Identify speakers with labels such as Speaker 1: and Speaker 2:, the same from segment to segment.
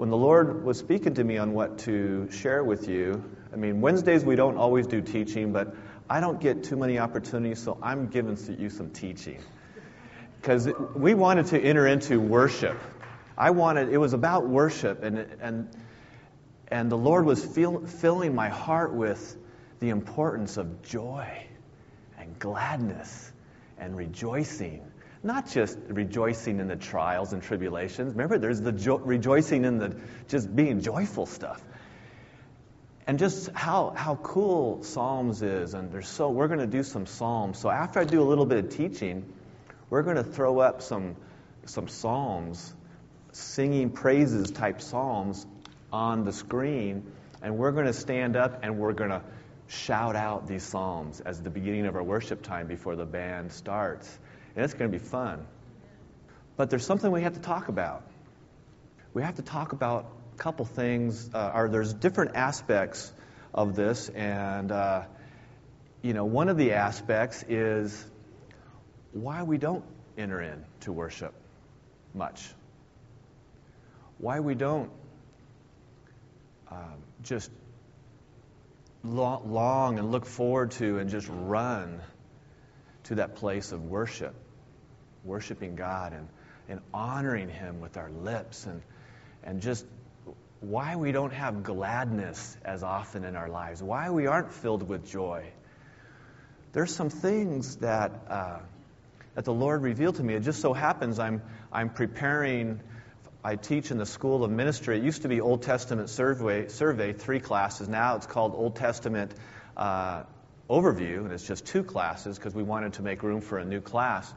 Speaker 1: when the Lord was speaking to me on what to share with you, I mean, Wednesdays we don't always do teaching, but I don't get too many opportunities, so I'm giving you some teaching. Because we wanted to enter into worship. I wanted, it was about worship, and, and, and the Lord was feel, filling my heart with the importance of joy and gladness and rejoicing. Not just rejoicing in the trials and tribulations. Remember, there's the jo- rejoicing in the just being joyful stuff. And just how, how cool Psalms is. And there's so, we're going to do some Psalms. So after I do a little bit of teaching, we're going to throw up some, some Psalms, singing praises type Psalms on the screen. And we're going to stand up and we're going to shout out these psalms as the beginning of our worship time before the band starts. And it's going to be fun. But there's something we have to talk about. We have to talk about a couple things. Uh, or there's different aspects of this, and uh, you know, one of the aspects is why we don't enter into worship much. Why we don't um, just long and look forward to and just run to that place of worship, worshiping God and, and honoring Him with our lips and, and just why we don't have gladness as often in our lives, why we aren't filled with joy. There's some things that, uh, that the Lord revealed to me. It just so happens I'm, I'm preparing I teach in the School of Ministry. It used to be Old Testament survey, survey three classes. Now it's called Old Testament uh, Overview, and it's just two classes because we wanted to make room for a new class.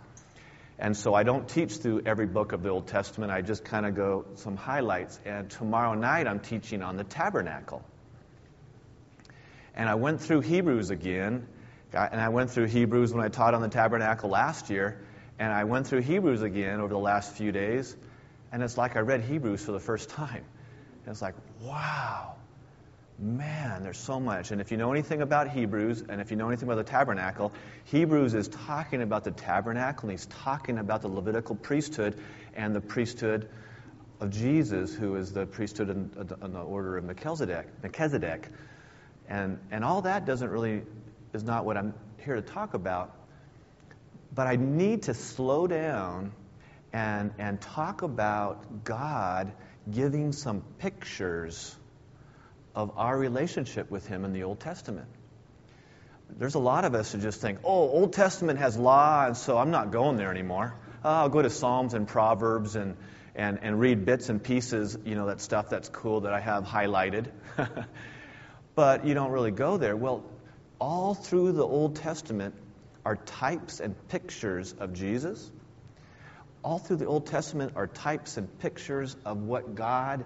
Speaker 1: And so I don't teach through every book of the Old Testament. I just kind of go some highlights. And tomorrow night I'm teaching on the tabernacle. And I went through Hebrews again, and I went through Hebrews when I taught on the tabernacle last year, and I went through Hebrews again over the last few days. And it's like I read Hebrews for the first time. And it's like, wow, man, there's so much. And if you know anything about Hebrews, and if you know anything about the tabernacle, Hebrews is talking about the tabernacle, and he's talking about the Levitical priesthood and the priesthood of Jesus, who is the priesthood in, in the order of Melchizedek. Melchizedek. And, and all that doesn't really, is not what I'm here to talk about. But I need to slow down and, and talk about God giving some pictures of our relationship with Him in the Old Testament. There's a lot of us who just think, oh, Old Testament has law, and so I'm not going there anymore. Oh, I'll go to Psalms and Proverbs and, and, and read bits and pieces, you know, that stuff that's cool that I have highlighted. but you don't really go there. Well, all through the Old Testament are types and pictures of Jesus all through the Old Testament are types and pictures of what God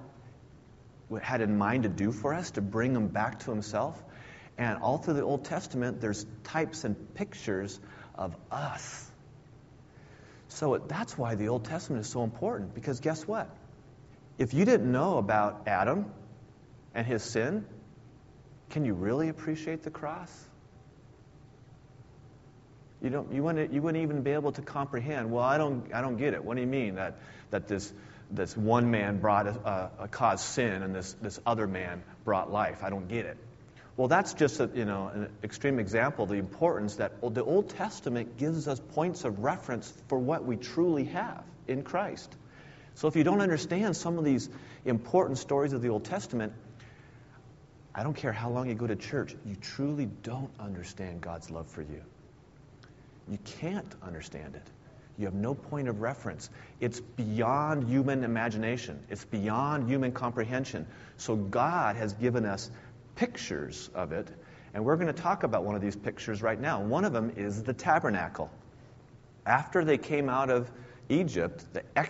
Speaker 1: had in mind to do for us, to bring them back to Himself. And all through the Old Testament, there's types and pictures of us. So that's why the Old Testament is so important, because guess what? If you didn't know about Adam and his sin, can you really appreciate the cross? You, don't, you, wouldn't, you wouldn't even be able to comprehend. Well, I don't, I don't get it. What do you mean that, that this, this one man brought a, a, a caused sin and this, this other man brought life? I don't get it. Well, that's just a, you know, an extreme example of the importance that the Old Testament gives us points of reference for what we truly have in Christ. So if you don't understand some of these important stories of the Old Testament, I don't care how long you go to church, you truly don't understand God's love for you. You can't understand it. You have no point of reference. It's beyond human imagination, it's beyond human comprehension. So God has given us pictures of it, and we're going to talk about one of these pictures right now. One of them is the tabernacle. After they came out of Egypt,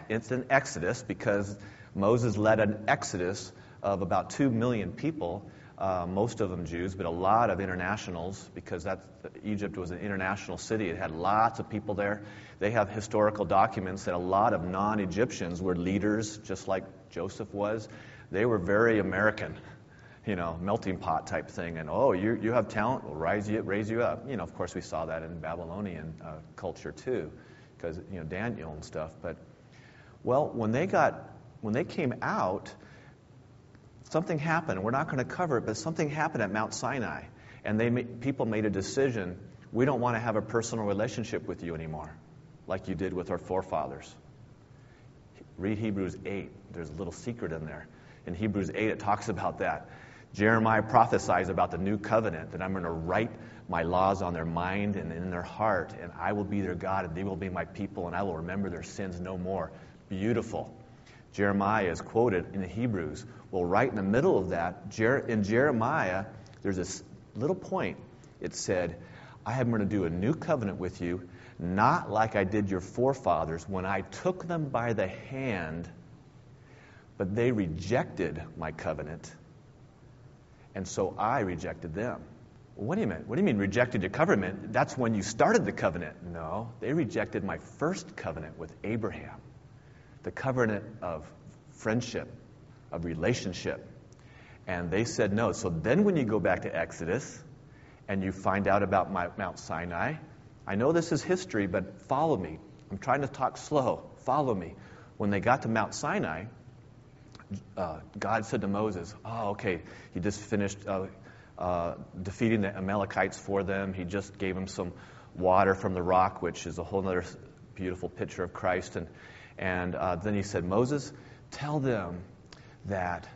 Speaker 1: it's an exodus because Moses led an exodus of about 2 million people uh, most of them Jews, but a lot of internationals, because that Egypt was an international city. It had lots of people there. They have historical documents that a lot of non-Egyptians were leaders, just like Joseph was. They were very American, you know, melting pot type thing. And oh, you you have talent, we'll rise you raise you up. You know, of course, we saw that in Babylonian uh, culture too, because you know Daniel and stuff. But well, when they got when they came out something happened. We're not going to cover it, but something happened at Mount Sinai. And they people made a decision we don't want to have a personal relationship with you anymore, like you did with our forefathers. Read Hebrews 8. There's a little secret in there. In Hebrews 8, it talks about that. Jeremiah prophesies about the new covenant that I'm going to write my laws on their mind and in their heart, and I will be their God, and they will be my people, and I will remember their sins no more. Beautiful. Jeremiah is quoted in the Hebrews. Well, right in the middle of that, in Jeremiah, there's this little point. It said, I am going to do a new covenant with you, not like I did your forefathers when I took them by the hand, but they rejected my covenant, and so I rejected them. What do you mean? What do you mean rejected your covenant? That's when you started the covenant. No, they rejected my first covenant with Abraham, the covenant of friendship, of relationship. And they said no. So then when you go back to Exodus and you find out about Mount Sinai, I know this is history, but follow me. I'm trying to talk slow. Follow me. When they got to Mount Sinai, uh, God said to Moses, Oh, okay, he just finished uh, uh, defeating the Amalekites for them. He just gave them some water from the rock, which is a whole other beautiful picture of Christ. And, and uh, then he said, Moses, tell them that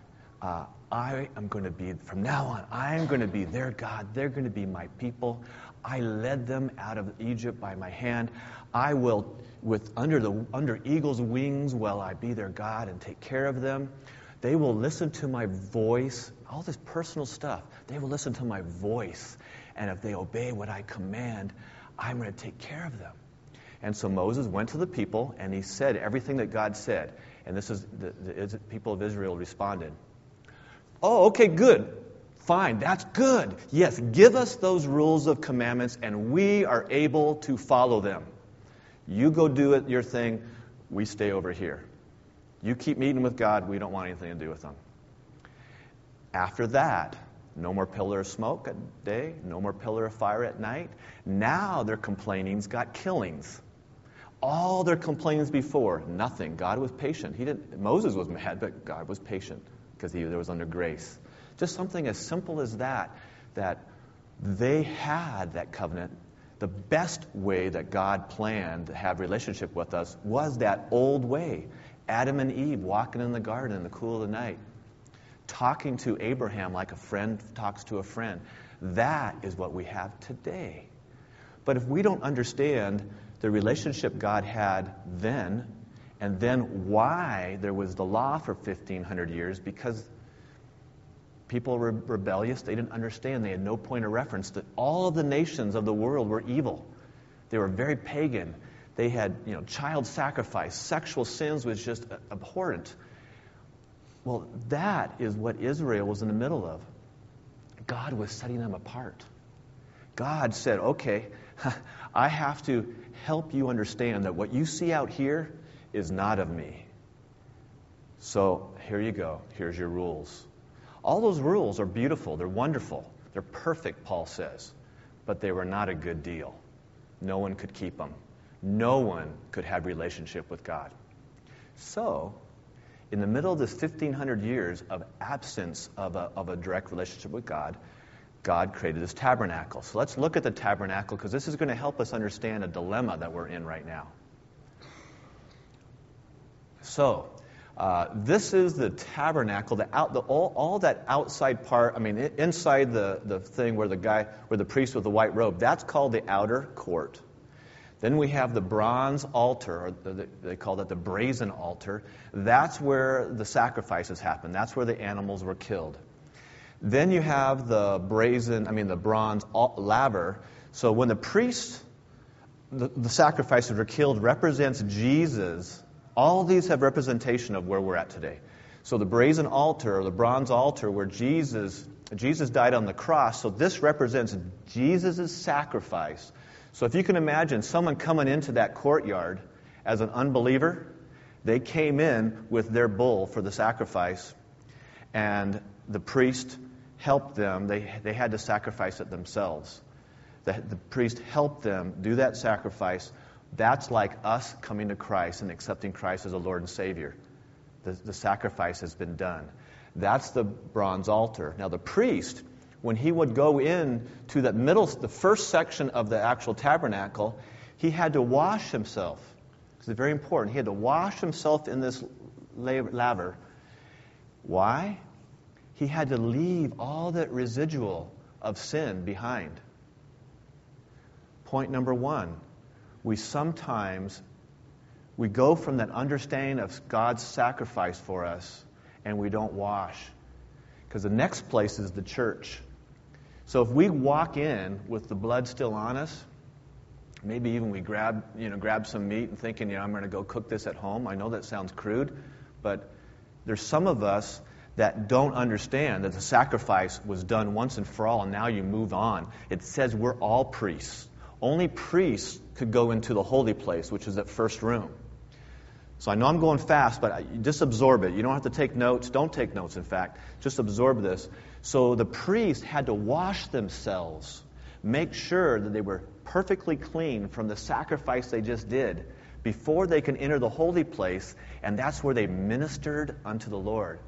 Speaker 1: uh, I am going to be, from now on, I am going to be their God. They're going to be my people. I led them out of Egypt by my hand. I will, with under the under eagle's wings, will I be their God and take care of them. They will listen to my voice, all this personal stuff. They will listen to my voice. And if they obey what I command, I'm going to take care of them. And so Moses went to the people and he said everything that God said. And this is the, the people of Israel responded. Oh, okay, good. Fine, that's good. Yes, give us those rules of commandments and we are able to follow them. You go do it, your thing, we stay over here. You keep meeting with God, we don't want anything to do with them. After that, no more pillar of smoke at day, no more pillar of fire at night. Now their complainings got killings. All their complaints before, nothing. God was patient. He didn't, Moses was mad, but God was patient because he was under grace. Just something as simple as that, that they had that covenant. The best way that God planned to have relationship with us was that old way. Adam and Eve walking in the garden in the cool of the night, talking to Abraham like a friend talks to a friend. That is what we have today. But if we don't understand the relationship God had then, and then why there was the law for 1500 years, because people were rebellious, they didn't understand, they had no point of reference that all of the nations of the world were evil. They were very pagan. They had, you know, child sacrifice, sexual sins was just abhorrent. Well, that is what Israel was in the middle of. God was setting them apart. God said, okay, I have to help you understand that what you see out here is not of me. So here you go. Here's your rules. All those rules are beautiful. They're wonderful. They're perfect, Paul says. But they were not a good deal. No one could keep them no one could have relationship with God. So, in the middle of this 1500 years of absence of a, of a direct relationship with God, God created this tabernacle. So let's look at the tabernacle because this is going to help us understand a dilemma that we're in right now. So, uh, this is the tabernacle, the out, the, all, all that outside part. I mean, inside the, the thing where the guy, where the priest with the white robe, that's called the outer court. Then we have the bronze altar, or the, they call that the brazen altar. That's where the sacrifices happen. That's where the animals were killed. Then you have the brazen, I mean the bronze laver. So when the priest, the, the sacrifices were killed, represents Jesus. All these have representation of where we're at today. So the brazen altar, or the bronze altar, where Jesus Jesus died on the cross. So this represents Jesus' sacrifice so if you can imagine someone coming into that courtyard as an unbeliever, they came in with their bull for the sacrifice, and the priest helped them. They, they had to sacrifice it themselves. The, the priest helped them do that sacrifice. That's like us coming to Christ and accepting Christ as a Lord and Savior. The, the sacrifice has been done. That's the bronze altar. Now, the priest, when he would go in to that middle, the first section of the actual tabernacle, he had to wash himself. It's very important. He had to wash himself in this laver. Why? He had to leave all that residual of sin behind. Point number one we sometimes we go from that understanding of God's sacrifice for us and we don't wash. Because the next place is the church. So if we walk in with the blood still on us, maybe even we grab, you know, grab some meat and thinking, you know, I'm going to go cook this at home. I know that sounds crude, but there's some of us that don't understand that the sacrifice was done once and for all, and now you move on. It says we're all priests. Only priests could go into the holy place, which is that first room. So I know I'm going fast, but just absorb it. You don't have to take notes. Don't take notes, in fact. Just absorb this. So the priests had to wash themselves, make sure that they were perfectly clean from the sacrifice they just did before they can enter the holy place, and that's where they ministered unto the Lord.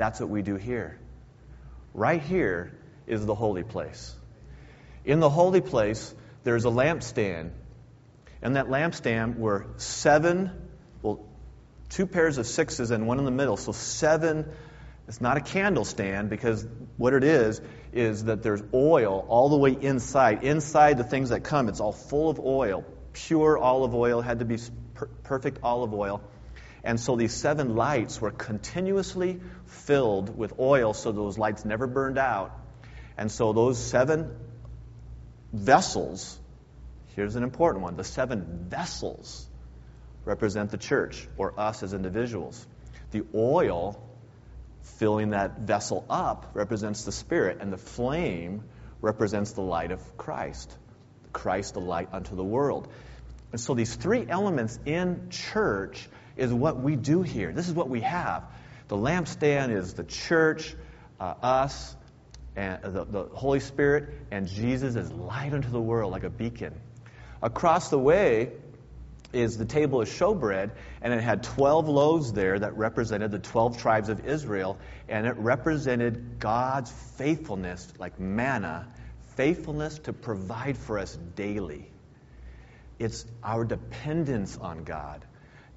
Speaker 1: That's what we do here. Right here is the holy place. In the holy place, there's a lampstand. And that lampstand were seven, well, two pairs of sixes and one in the middle. So seven, it's not a candle stand because what it is, is that there's oil all the way inside. Inside the things that come, it's all full of oil. Pure olive oil, had to be per- perfect olive oil. And so these seven lights were continuously filled with oil so those lights never burned out. And so those seven vessels, here's an important one the seven vessels represent the church or us as individuals. The oil filling that vessel up represents the Spirit, and the flame represents the light of Christ. Christ, the light unto the world. And so these three elements in church is what we do here. This is what we have. The lampstand is the church, uh, us, and the, the Holy Spirit, and Jesus is light unto the world like a beacon. Across the way is the table of showbread, and it had 12 loaves there that represented the 12 tribes of Israel, and it represented God's faithfulness, like manna, faithfulness to provide for us daily. It's our dependence on God.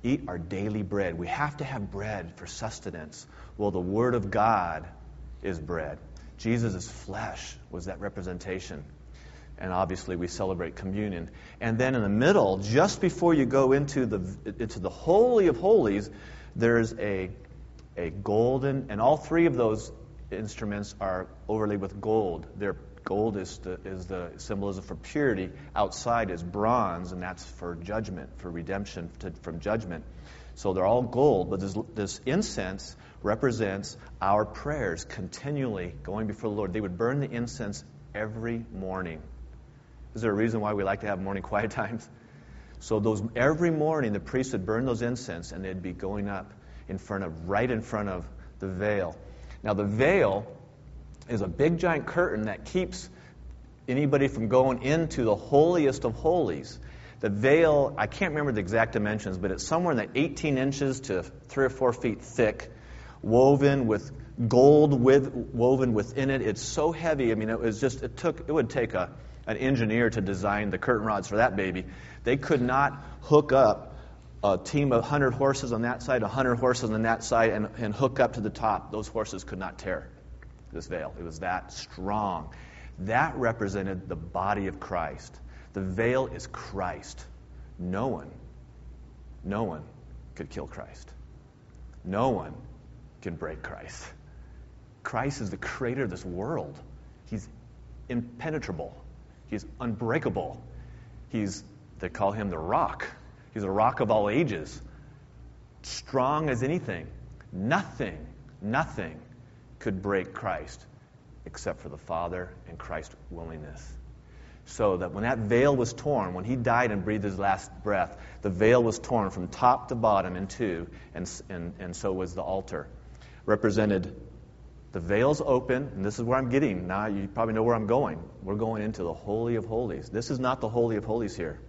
Speaker 1: Eat our daily bread. We have to have bread for sustenance. Well, the Word of God is bread. Jesus' flesh was that representation. And obviously, we celebrate communion. And then in the middle, just before you go into the, into the Holy of Holies, there's a, a golden, and all three of those instruments are overlaid with gold. They're Gold is the, is the symbolism for purity. Outside is bronze, and that's for judgment, for redemption to, from judgment. So they're all gold, but this, this incense represents our prayers continually going before the Lord. They would burn the incense every morning. Is there a reason why we like to have morning quiet times? So those every morning the priest would burn those incense and they'd be going up in front of right in front of the veil. Now the veil is a big giant curtain that keeps anybody from going into the holiest of holies. The veil, I can't remember the exact dimensions, but it's somewhere in the 18 inches to three or four feet thick, woven with gold with, woven within it. It's so heavy. I mean, it was just, it took, it would take a, an engineer to design the curtain rods for that baby. They could not hook up a team of 100 horses on that side, 100 horses on that side, and, and hook up to the top. Those horses could not tear this veil. It was that strong. That represented the body of Christ. The veil is Christ. No one, no one could kill Christ. No one can break Christ. Christ is the creator of this world. He's impenetrable. He's unbreakable. He's, they call him the rock. He's a rock of all ages. Strong as anything. Nothing, nothing could break Christ except for the Father and Christ's willingness. So that when that veil was torn, when he died and breathed his last breath, the veil was torn from top to bottom in two, and, and, and so was the altar. Represented the veil's open, and this is where I'm getting. Now you probably know where I'm going. We're going into the Holy of Holies. This is not the Holy of Holies here.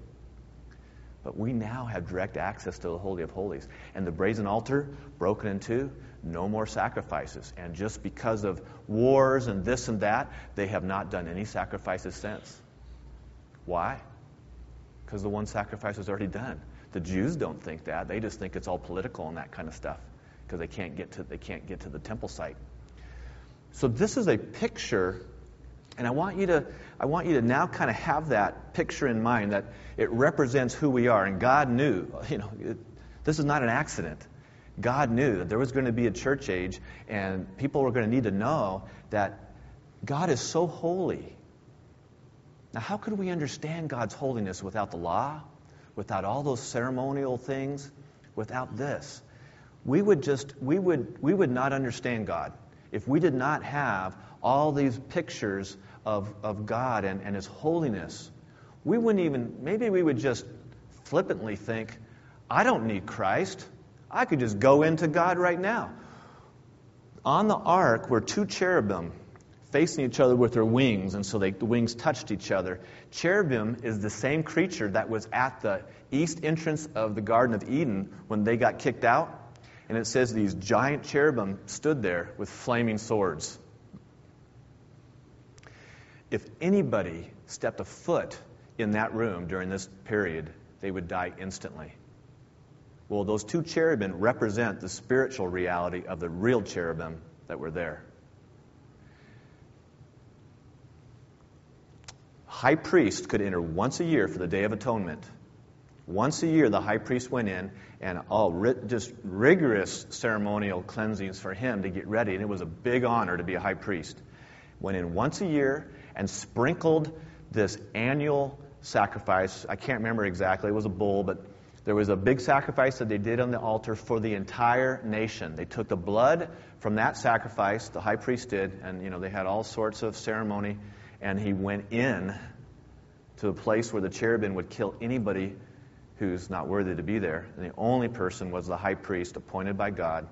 Speaker 1: But we now have direct access to the Holy of Holies. And the brazen altar, broken in two, no more sacrifices. And just because of wars and this and that, they have not done any sacrifices since. Why? Because the one sacrifice was already done. The Jews don't think that. They just think it's all political and that kind of stuff because they can't get to they can't get to the temple site. So this is a picture and I want you to I want you to now kind of have that picture in mind that it represents who we are and God knew, you know, it, this is not an accident. God knew that there was going to be a church age and people were going to need to know that God is so holy. Now, how could we understand God's holiness without the law, without all those ceremonial things, without this? We would just we would we would not understand God if we did not have all these pictures of, of God and, and His holiness. We wouldn't even, maybe we would just flippantly think, I don't need Christ. I could just go into God right now. On the ark were two cherubim facing each other with their wings, and so they, the wings touched each other. Cherubim is the same creature that was at the east entrance of the Garden of Eden when they got kicked out. And it says these giant cherubim stood there with flaming swords. If anybody stepped a foot in that room during this period, they would die instantly. Well, those two cherubim represent the spiritual reality of the real cherubim that were there. High priest could enter once a year for the Day of Atonement. Once a year, the high priest went in and all just rigorous ceremonial cleansings for him to get ready. And it was a big honor to be a high priest. Went in once a year and sprinkled this annual sacrifice. I can't remember exactly, it was a bull, but there was a big sacrifice that they did on the altar for the entire nation. They took the blood from that sacrifice, the high priest did, and you know they had all sorts of ceremony, and he went in to a place where the cherubim would kill anybody who's not worthy to be there. And the only person was the high priest appointed by God,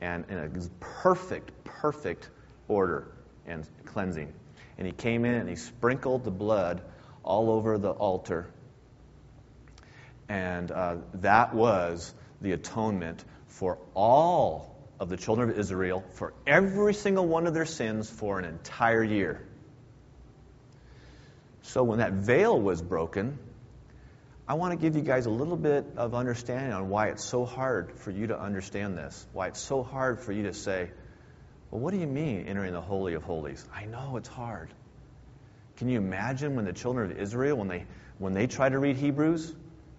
Speaker 1: and in a perfect, perfect order and cleansing. And he came in and he sprinkled the blood all over the altar and uh, that was the atonement for all of the children of Israel for every single one of their sins for an entire year. So when that veil was broken, I want to give you guys a little bit of understanding on why it's so hard for you to understand this. Why it's so hard for you to say, well, what do you mean entering the Holy of Holies? I know it's hard. Can you imagine when the children of Israel, when they, when they try to read Hebrews,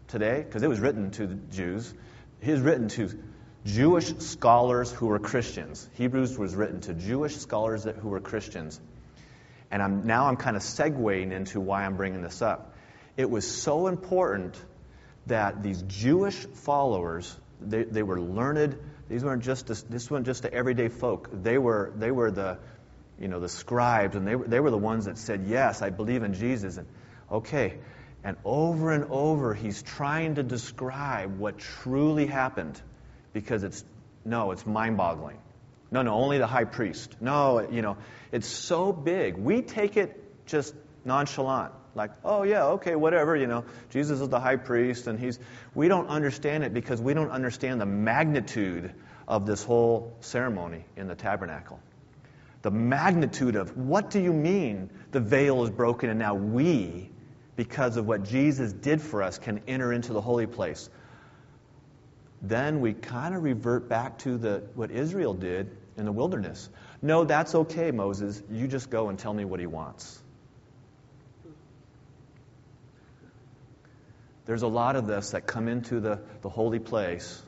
Speaker 1: today, because it was written to the Jews. It was written to Jewish scholars who were Christians. Hebrews was written to Jewish scholars that, who were Christians. And I'm, now I'm kind of segueing into why I'm bringing this up. It was so important that these Jewish followers, they, they were learned. These weren't just this weren't just the everyday folk. They were they were the you know the scribes, and they were, they were the ones that said, "Yes, I believe in Jesus." And okay, and over and over, he's trying to describe what truly happened because it's, no, it's mind boggling. No, no, only the high priest. No, you know, it's so big. We take it just nonchalant. Like, oh, yeah, okay, whatever, you know, Jesus is the high priest, and he's. We don't understand it because we don't understand the magnitude of this whole ceremony in the tabernacle. The magnitude of what do you mean the veil is broken and now we because of what Jesus did for us, can enter into the holy place. Then we kind of revert back to the, what Israel did in the wilderness. No, that's okay, Moses. You just go and tell me what he wants. There's a lot of this that come into the, the holy place,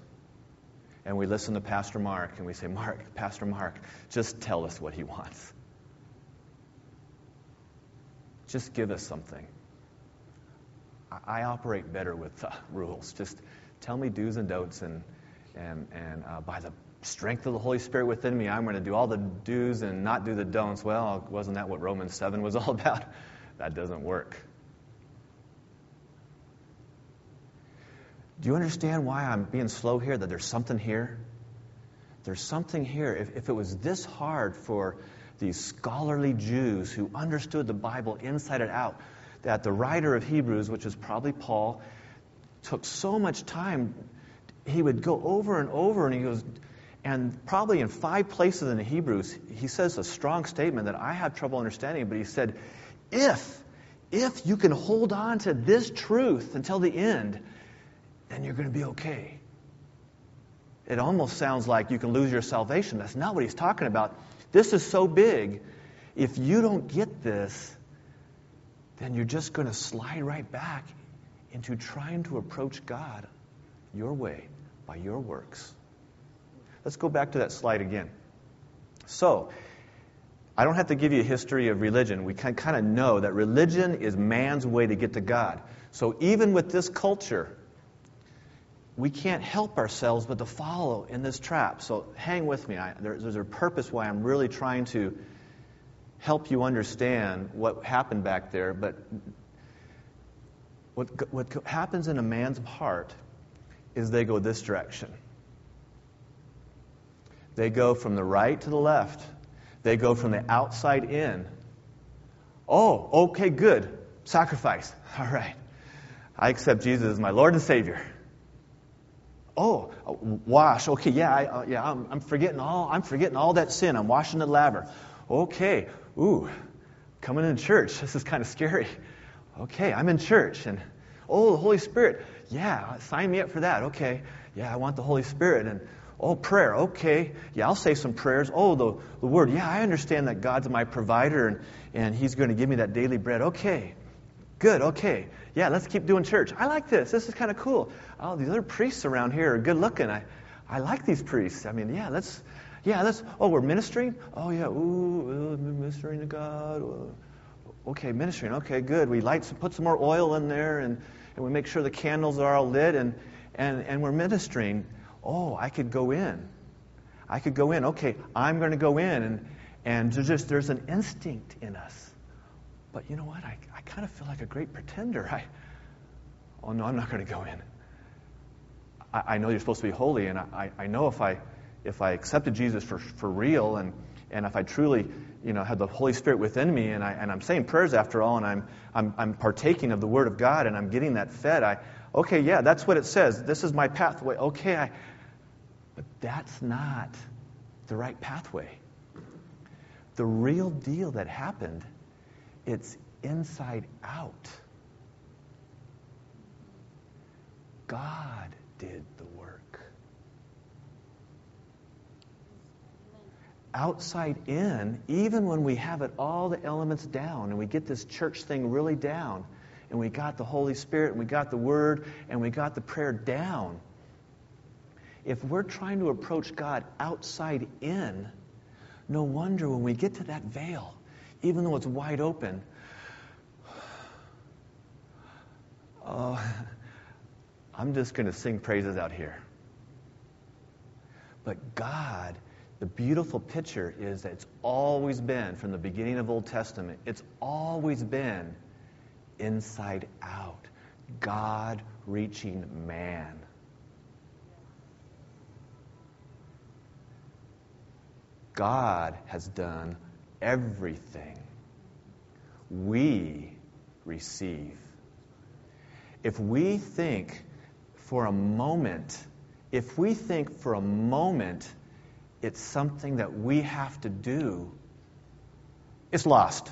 Speaker 1: and we listen to Pastor Mark, and we say, Mark, Pastor Mark, just tell us what he wants. Just give us something. I operate better with uh, rules. Just tell me do's and don'ts, and and and uh, by the strength of the Holy Spirit within me, I'm going to do all the do's and not do the don'ts. Well, wasn't that what Romans seven was all about? That doesn't work. Do you understand why I'm being slow here? That there's something here. There's something here. If, if it was this hard for these scholarly Jews who understood the Bible inside and out that the writer of Hebrews, which is probably Paul, took so much time. He would go over and over, and he goes, and probably in five places in the Hebrews, he says a strong statement that I have trouble understanding, but he said, if, if you can hold on to this truth until the end, then you're going to be okay. It almost sounds like you can lose your salvation. That's not what he's talking about. This is so big. If you don't get this, then you're just going to slide right back into trying to approach God your way by your works. Let's go back to that slide again. So, I don't have to give you a history of religion. We can kind of know that religion is man's way to get to God. So, even with this culture, we can't help ourselves but to follow in this trap. So, hang with me. I, there, there's a purpose why I'm really trying to help you understand what happened back there. But what, what happens in a man's heart is they go this direction. They go from the right to the left. They go from the outside in. Oh, okay, good. Sacrifice. All right. I accept Jesus as my Lord and Savior. Oh, wash. Okay, yeah, I, uh, yeah. I'm, I'm, forgetting all. I'm forgetting all that sin. I'm washing the laver. Okay. Ooh, coming in church. This is kind of scary. Okay, I'm in church, and oh, the Holy Spirit. Yeah, sign me up for that. Okay. Yeah, I want the Holy Spirit, and Oh, prayer. Okay. Yeah, I'll say some prayers. Oh, the, the word. Yeah, I understand that God's my provider and, and He's going to give me that daily bread. Okay. Good. Okay. Yeah, let's keep doing church. I like this. This is kind of cool. Oh, these other priests around here are good looking. I, I like these priests. I mean, yeah, let's, yeah, let's, oh, we're ministering? Oh, yeah, ooh, ministering to God. Okay, ministering. Okay, good. We light some, put some more oil in there and, and we make sure the candles are all lit and, and, and we're ministering oh, I could go in. I could go in. Okay, I'm going to go in. And, and there's just there's an instinct in us. But you know what? I, I kind of feel like a great pretender. I, oh, no, I'm not going to go in. I, I, know you're supposed to be holy, and I, I know if I, if I accepted Jesus for, for real and, and if I truly you know, have the Holy Spirit within me and, I, and I'm saying prayers after all and I'm, I'm, I'm partaking of the Word of God and I'm getting that fed, I, okay, yeah, that's what it says. This is my pathway. Okay, I, but that's not the right pathway. The real deal that happened, it's inside out. God did the work. Outside in, even when we have it all the elements down and we get this church thing really down, and we got the Holy Spirit and we got the Word and we got the prayer down, if we're trying to approach God outside in, no wonder when we get to that veil, even though it's wide open, oh, I'm just going to sing praises out here. But God, the beautiful picture is that it's always been, from the beginning of Old Testament, it's always been inside out. God reaching man. God has done everything. We receive. If we think for a moment, if we think for a moment it's something that we have to do, it's lost.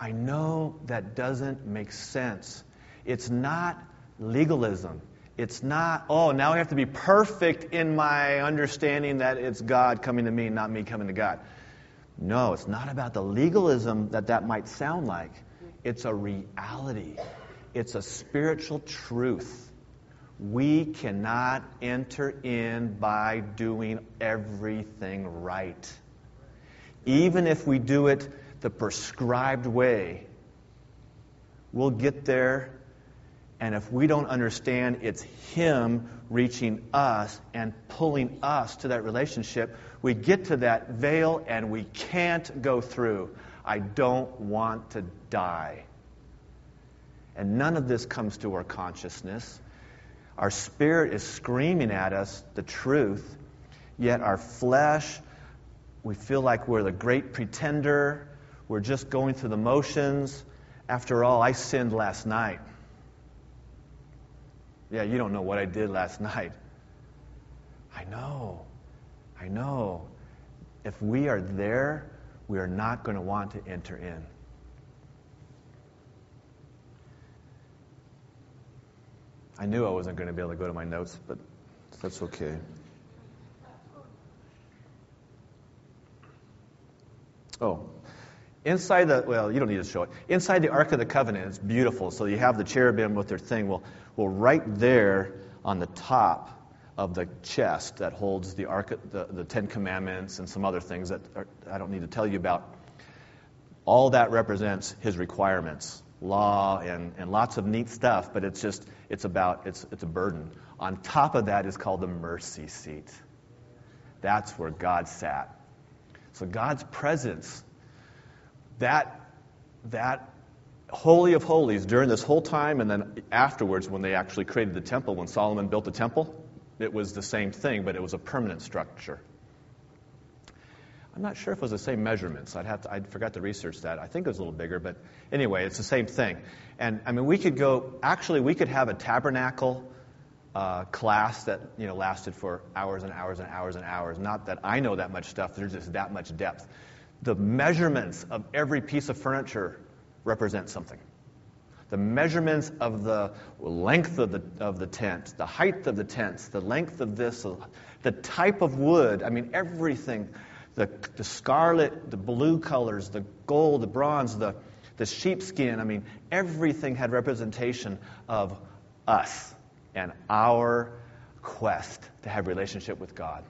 Speaker 1: I know that doesn't make sense. It's not legalism. It's not, oh, now I have to be perfect in my understanding that it's God coming to me, not me coming to God. No, it's not about the legalism that that might sound like. It's a reality, it's a spiritual truth. We cannot enter in by doing everything right. Even if we do it the prescribed way, we'll get there and if we don't understand it's Him reaching us and pulling us to that relationship, we get to that veil and we can't go through. I don't want to die. And none of this comes to our consciousness. Our spirit is screaming at us the truth, yet our flesh, we feel like we're the great pretender. We're just going through the motions After all, I sinned last night. Yeah, you don't know what I did last night. I know. I know. If we are there, we are not going to want to enter in. I knew I wasn't going to be able to go to my notes, but that's okay. Oh, inside the, well, you don't need to show it. Inside the Ark of the Covenant, it's beautiful. So you have the cherubim with their thing. Well, well right there on the top of the chest that holds the, Ark, the, the Ten Commandments and some other things that are, I don't need to tell you about, all that represents his requirements law and, and lots of neat stuff, but it's just, it's about, it's, it's a burden. On top of that is called the mercy seat. That's where God sat. So God's presence, that, that holy of holies during this whole time and then afterwards when they actually created the temple, when Solomon built the temple, it was the same thing, but it was a permanent structure. I'm not sure if it was the same measurements. I'd have to, I forgot to research that. I think it was a little bigger, but anyway, it's the same thing. And I mean, we could go. Actually, we could have a tabernacle uh, class that you know lasted for hours and hours and hours and hours. Not that I know that much stuff. There's just that much depth. The measurements of every piece of furniture represent something. The measurements of the length of the, of the tent, the height of the tents, the length of this, the type of wood. I mean, everything the, the scarlet, the blue colors, the gold, the bronze, the, the sheepskin. I mean, everything had representation of us and our quest to have relationship with God.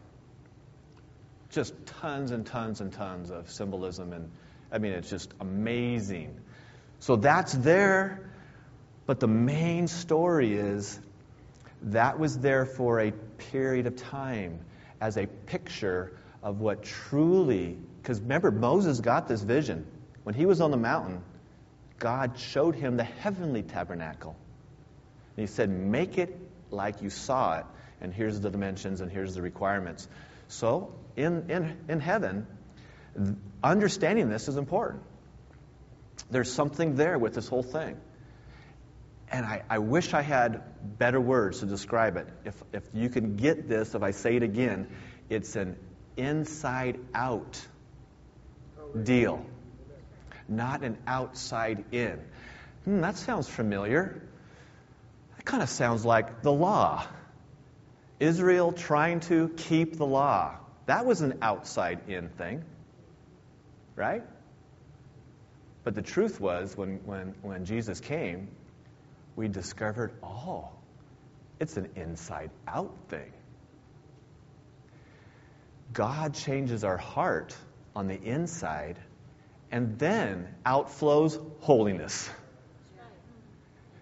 Speaker 1: Just tons and tons and tons of symbolism, and I mean, it's just amazing. So that's there, but the main story is that was there for a period of time as a picture of what truly, because remember, Moses got this vision. When he was on the mountain, God showed him the heavenly tabernacle. And he said, Make it like you saw it, and here's the dimensions, and here's the requirements. So, in, in, in heaven, understanding this is important. There's something there with this whole thing. And I, I, wish I had better words to describe it. If, if you can get this, if I say it again, it's an inside out deal, not an outside in. Hmm, that sounds familiar. That kind of sounds like the law. Israel trying to keep the law. That was an outside in thing, right? But the truth was, when, when, when Jesus came, we discovered, oh, it's an inside out thing. God changes our heart on the inside, and then outflows holiness.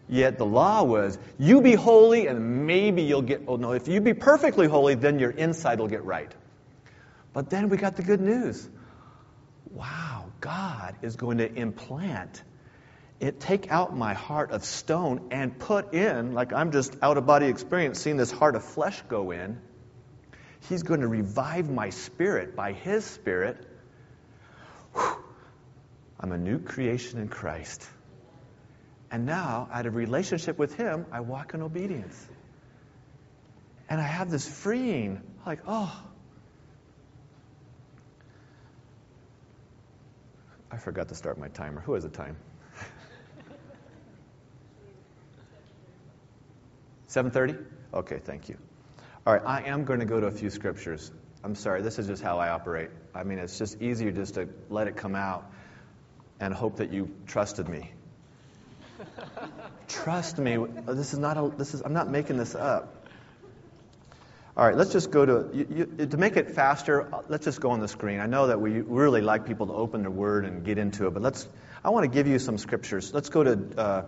Speaker 1: Yet the law was, you be holy and maybe you'll get, oh no, if you be perfectly holy, then your inside will get right. But then we got the good news. Wow, God is going to implant it, take out my heart of stone and put in, like I'm just out of body experience, seeing this heart of flesh go in He's going to revive my spirit by His Spirit. Whew, I'm a new creation in Christ. And now, out of relationship with Him, I walk in obedience. And I have this freeing, like, oh. I forgot to start my timer. Who has a time? 7:30? Okay, thank you. All right, I am going to go to a few scriptures. I'm sorry, this is just how I operate. I mean, it's just easier just to let it come out and hope that you trusted me. Trust me. This is not a, this is I'm not making this up. All right, let's just go to you, you, to make it faster. Let's just go on the screen. I know that we really like people to open the Word and get into it, but let's. I want to give you some scriptures. Let's go to uh,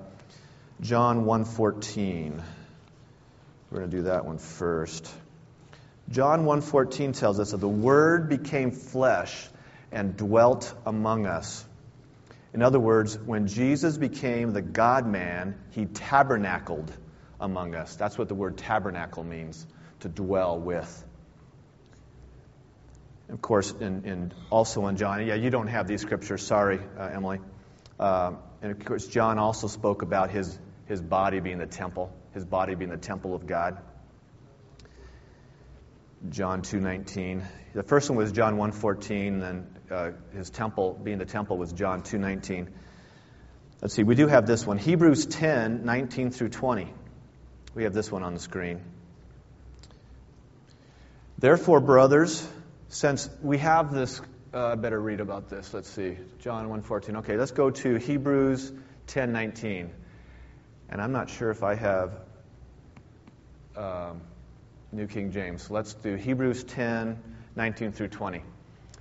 Speaker 1: John 1:14. We're going to do that one first. John 1:14 tells us that the word became flesh and dwelt among us. In other words, when Jesus became the God man, he tabernacled among us. That's what the word tabernacle means, to dwell with. Of course, in, in also in John, yeah, you don't have these scriptures. Sorry, uh, Emily. Uh, and of course, John also spoke about his, his body being the temple, his body being the temple of God. John 2:19. The first one was John 1:14, then uh, his temple being the temple was John 2:19. Let's see, we do have this one, Hebrews 10:19 through 20. We have this one on the screen. Therefore, brothers, since we have this, uh, I better read about this. Let's see, John 1:14. Okay, let's go to Hebrews 10:19, and I'm not sure if I have. Um, New King James. Let's do Hebrews 10, 19 through 20.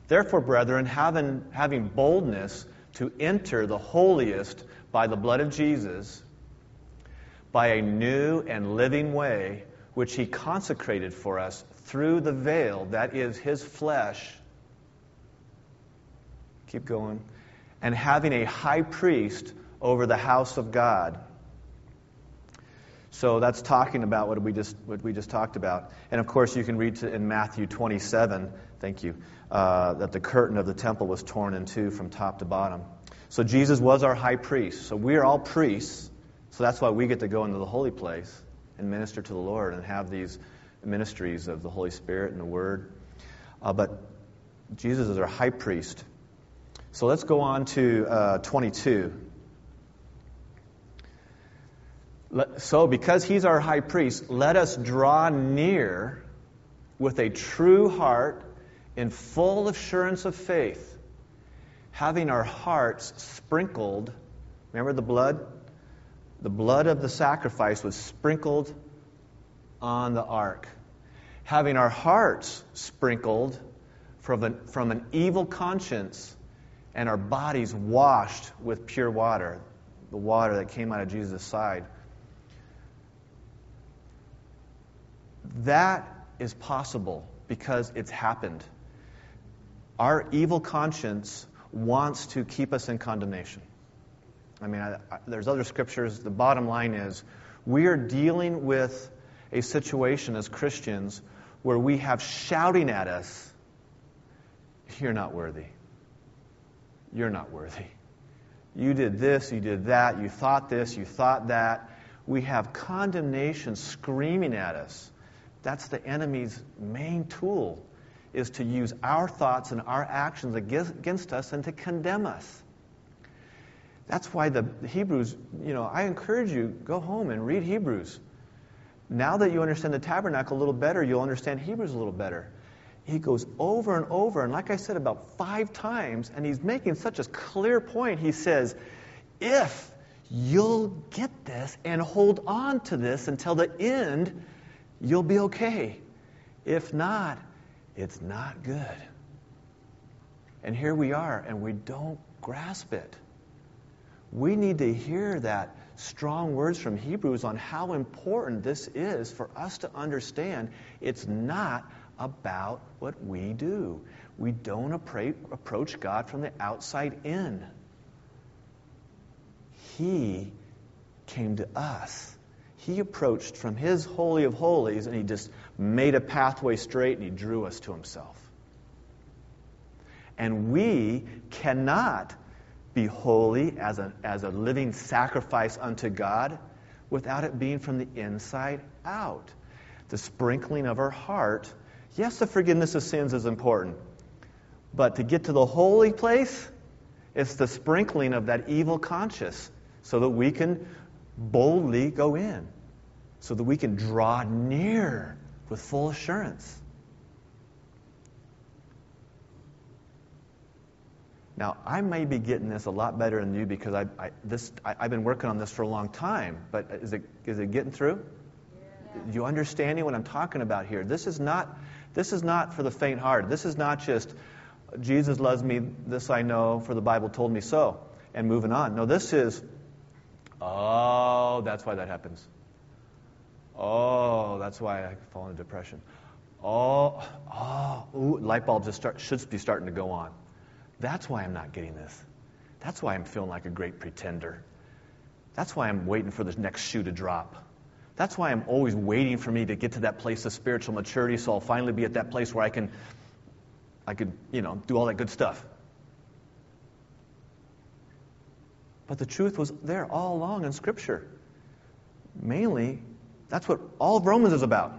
Speaker 1: Therefore, brethren, having, having boldness to enter the holiest by the blood of Jesus, by a new and living way, which he consecrated for us through the veil, that is his flesh. Keep going. And having a high priest over the house of God. So that's talking about what we just what we just talked about. And of course, you can read in Matthew 27. Thank you. Uh, that the curtain of the temple was torn in two from top to bottom. So Jesus was our high priest. So we are all priests. So that's why we get to go into the holy place and minister to the Lord and have these ministries of the Holy Spirit and the Word. Uh, but Jesus is our high priest. So let's go on to uh, 22. So, because he's our high priest, let us draw near with a true heart in full assurance of faith, having our hearts sprinkled. Remember the blood? The blood of the sacrifice was sprinkled on the ark. Having our hearts sprinkled from an, from an evil conscience and our bodies washed with pure water, the water that came out of Jesus' side. That is possible because it's happened. Our evil conscience wants to keep us in condemnation. I mean, I, I, there's other scriptures. The bottom line is we are dealing with a situation as Christians where we have shouting at us, You're not worthy. You're not worthy. You did this, you did that, you thought this, you thought that. We have condemnation screaming at us. That's the enemy's main tool, is to use our thoughts and our actions against us and to condemn us. That's why the Hebrews, you know, I encourage you, go home and read Hebrews. Now that you understand the tabernacle a little better, you'll understand Hebrews a little better. He goes over and over, and like I said, about five times, and he's making such a clear point. He says, If you'll get this and hold on to this until the end, you'll be okay. If not, it's not good. And here we are, and we don't grasp it. We need to hear that strong words from Hebrews on how important this is for us to understand it's not about what we do. We don't approach God from the outside in. He came to us he approached from his Holy of Holies and he just made a pathway straight and he drew us to himself. And we cannot be holy as a, as a living sacrifice unto God without it being from the inside out. The sprinkling of our heart. Yes, the forgiveness of sins is important. But to get to the holy place, it's the sprinkling of that evil conscience so that we can boldly go in so that we can draw near with full assurance. Now, I may be getting this a lot better than you because I, I this, I, have been working on this for a long time, but is it, is it getting through? Yeah. You understanding what I'm talking about here? This is not, this is not for the faint hearted. This is not just, Jesus loves me, this I know, for the Bible told me so, and moving on. No, this is, oh, that's why that happens. Oh, that's why I fall into depression. Oh, oh, ooh, light bulbs just start, should be starting to go on. That's why I'm not getting this. That's why I'm feeling like a great pretender. That's why I'm waiting for the next shoe to drop. That's why I'm always waiting for me to get to that place of spiritual maturity so I'll finally be at that place where I can I could, you know, do all that good stuff. But the truth was there all along in Scripture. Mainly, that's what all of Romans is about.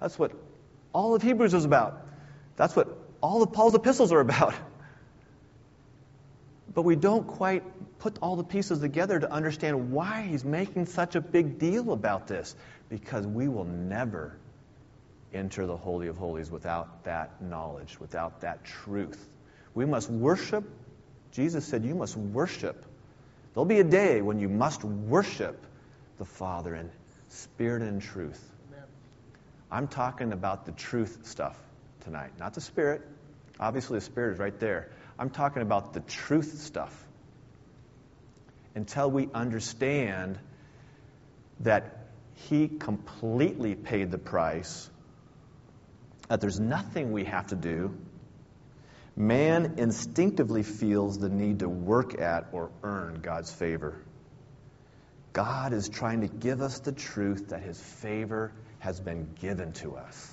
Speaker 1: That's what all of Hebrews is about. That's what all of Paul's epistles are about. But we don't quite put all the pieces together to understand why he's making such a big deal about this. Because we will never enter the Holy of Holies without that knowledge, without that truth. We must worship. Jesus said, You must worship. There'll be a day when you must worship the Father in spirit and truth. Amen. I'm talking about the truth stuff tonight, not the spirit. Obviously, the spirit is right there. I'm talking about the truth stuff. Until we understand that He completely paid the price, that there's nothing we have to do, man instinctively feels the need to work at or earn God's favor. God is trying to give us the truth that His favor has been given to us.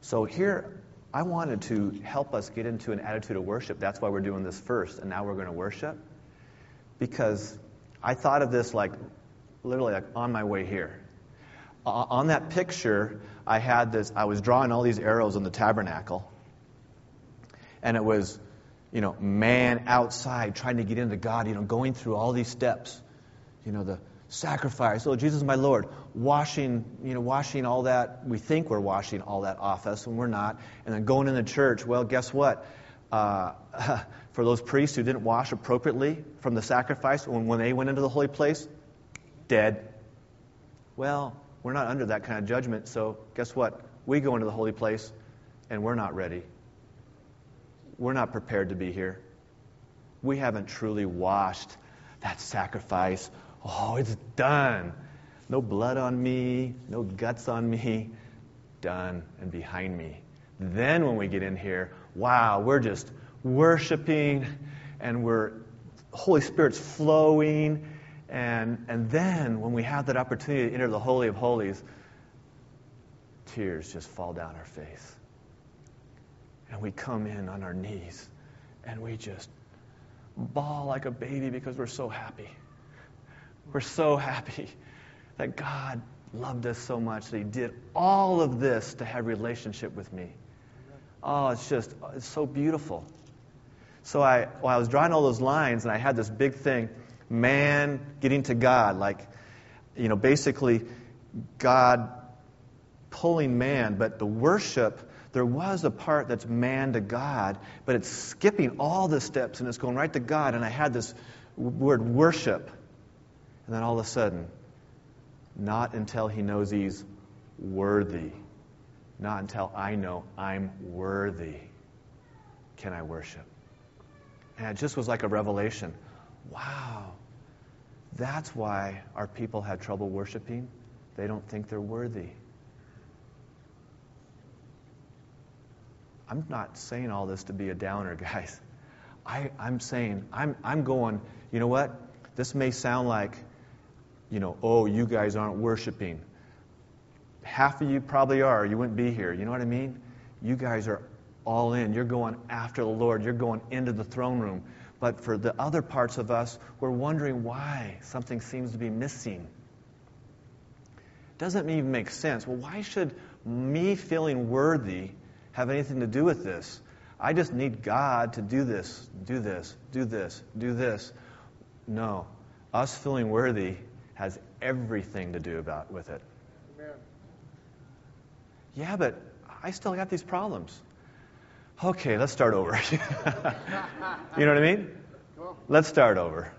Speaker 1: So here, I wanted to help us get into an attitude of worship. That's why we're doing this first, and now we're going to worship. Because I thought of this like literally like on my way here. Uh, on that picture, I had this, I was drawing all these arrows on the tabernacle. And it was, you know, man outside trying to get into God, you know, going through all these steps. You know, the sacrifice. Oh, Jesus, my Lord, washing, you know, washing all that. We think we're washing all that off us, and we're not. And then going in the church. Well, guess what? Uh, for those priests who didn't wash appropriately from the sacrifice, when, when they went into the holy place, dead. Well, we're not under that kind of judgment, so guess what? We go into the holy place, and we're not ready. We're not prepared to be here. We haven't truly washed that sacrifice Oh, it's done. No blood on me, no guts on me. Done and behind me. Then when we get in here, wow, we're just worshiping and we're Holy Spirit's flowing. And, and then when we have that opportunity to enter the Holy of Holies, tears just fall down our face. And we come in on our knees and we just bawl like a baby because we're so happy. We're so happy that God loved us so much that He did all of this to have relationship with me. Oh, it's just, it's so beautiful. So I, while I was drawing all those lines, and I had this big thing, man getting to God, like, you know, basically God pulling man, but the worship, there was a part that's man to God, but it's skipping all the steps and it's going right to God. And I had this word worship. And then all of a sudden, not until he knows he's worthy, not until I know I'm worthy, can I worship. And it just was like a revelation. Wow, that's why our people have trouble worshiping. They don't think they're worthy. I'm not saying all this to be a downer, guys. I, am saying, I'm, I'm going, you know what? This may sound like you know, oh, you guys aren't worshiping. Half of you probably are. You wouldn't be here. You know what I mean? You guys are all in. You're going after the Lord. You're going into the throne room. But for the other parts of us, we're wondering why something seems to be missing. Doesn't even make sense. Well, why should me feeling worthy have anything to do with this? I just need God to do this, do this, do this, do this. No. Us feeling worthy has everything to do about with it. Amen. Yeah, but I still got these problems. Okay, let's start over. you know what I mean? Let's start over.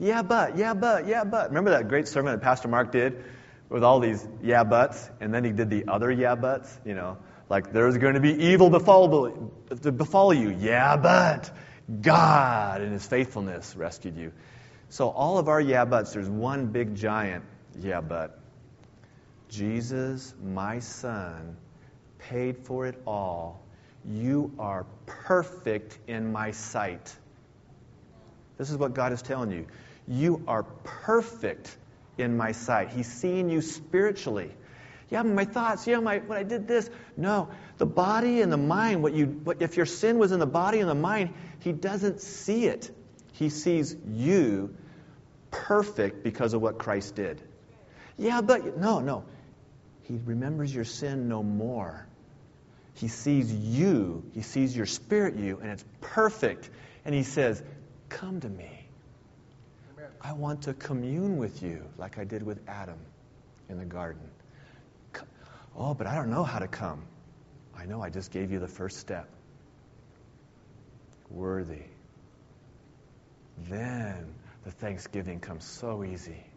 Speaker 1: Yeah, but, yeah, but, yeah, but. Remember that great sermon that Pastor Mark did with all these yeah, buts? And then he did the other yeah, buts, you know, like there's going to be evil befall, to befall you. Yeah, but God in his faithfulness rescued you. So, all of our yeah buts, there's one big giant yeah but. Jesus, my son, paid for it all. You are perfect in my sight. This is what God is telling you. You are perfect in my sight. He's seeing you spiritually. Yeah, my thoughts. Yeah, my when I did this. No, the body and the mind. What you, what, if your sin was in the body and the mind, He doesn't see it. He sees you perfect because of what Christ did. Yeah, but no, no. He remembers your sin no more. He sees you, he sees your spirit you, and it's perfect. And he says, Come to me. I want to commune with you like I did with Adam in the garden. Oh, but I don't know how to come. I know I just gave you the first step. Worthy. Then the thanksgiving comes so easy.